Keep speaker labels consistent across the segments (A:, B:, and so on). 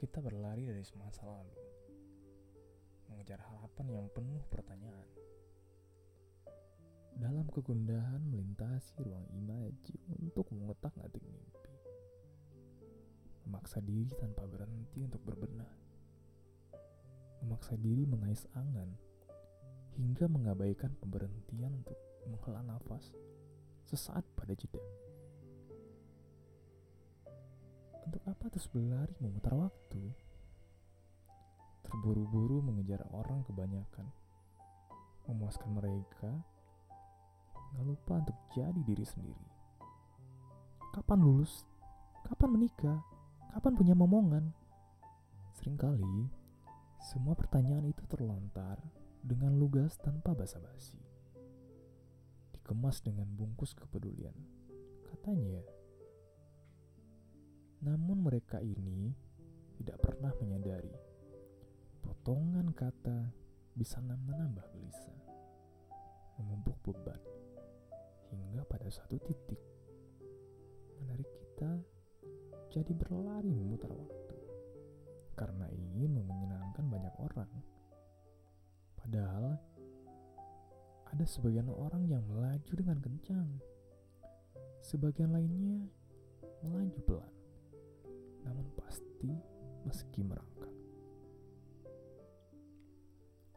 A: Kita berlari dari semasa lalu, mengejar harapan yang penuh pertanyaan. Dalam kegundahan melintasi ruang imaji untuk mengotak-atik mimpi. Memaksa diri tanpa berhenti untuk berbenah. Memaksa diri mengais angan hingga mengabaikan pemberhentian untuk menghela nafas sesaat pada jeda. Untuk apa terus berlari memutar waktu? Terburu-buru mengejar orang kebanyakan, memuaskan mereka, nggak lupa untuk jadi diri sendiri. Kapan lulus? Kapan menikah? Kapan punya momongan? Seringkali, semua pertanyaan itu terlontar dengan lugas tanpa basa-basi. Dikemas dengan bungkus kepedulian. Katanya, namun mereka ini tidak pernah menyadari potongan kata bisa menambah gelisah, memumpuk beban, hingga pada satu titik menarik kita jadi berlari memutar waktu karena ingin menyenangkan banyak orang. Padahal ada sebagian orang yang melaju dengan kencang, sebagian lainnya melaju pelan meski merangkak.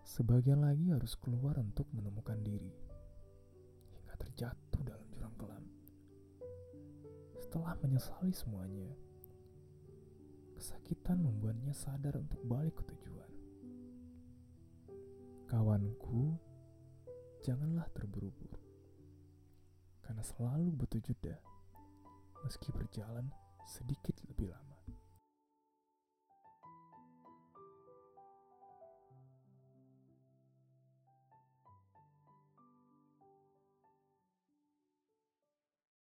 A: Sebagian lagi harus keluar untuk menemukan diri, hingga terjatuh dalam jurang kelam. Setelah menyesali semuanya, kesakitan membuatnya sadar untuk balik ke tujuan. Kawanku, janganlah terburu-buru, karena selalu butuh jeda, meski berjalan sedikit lebih lama.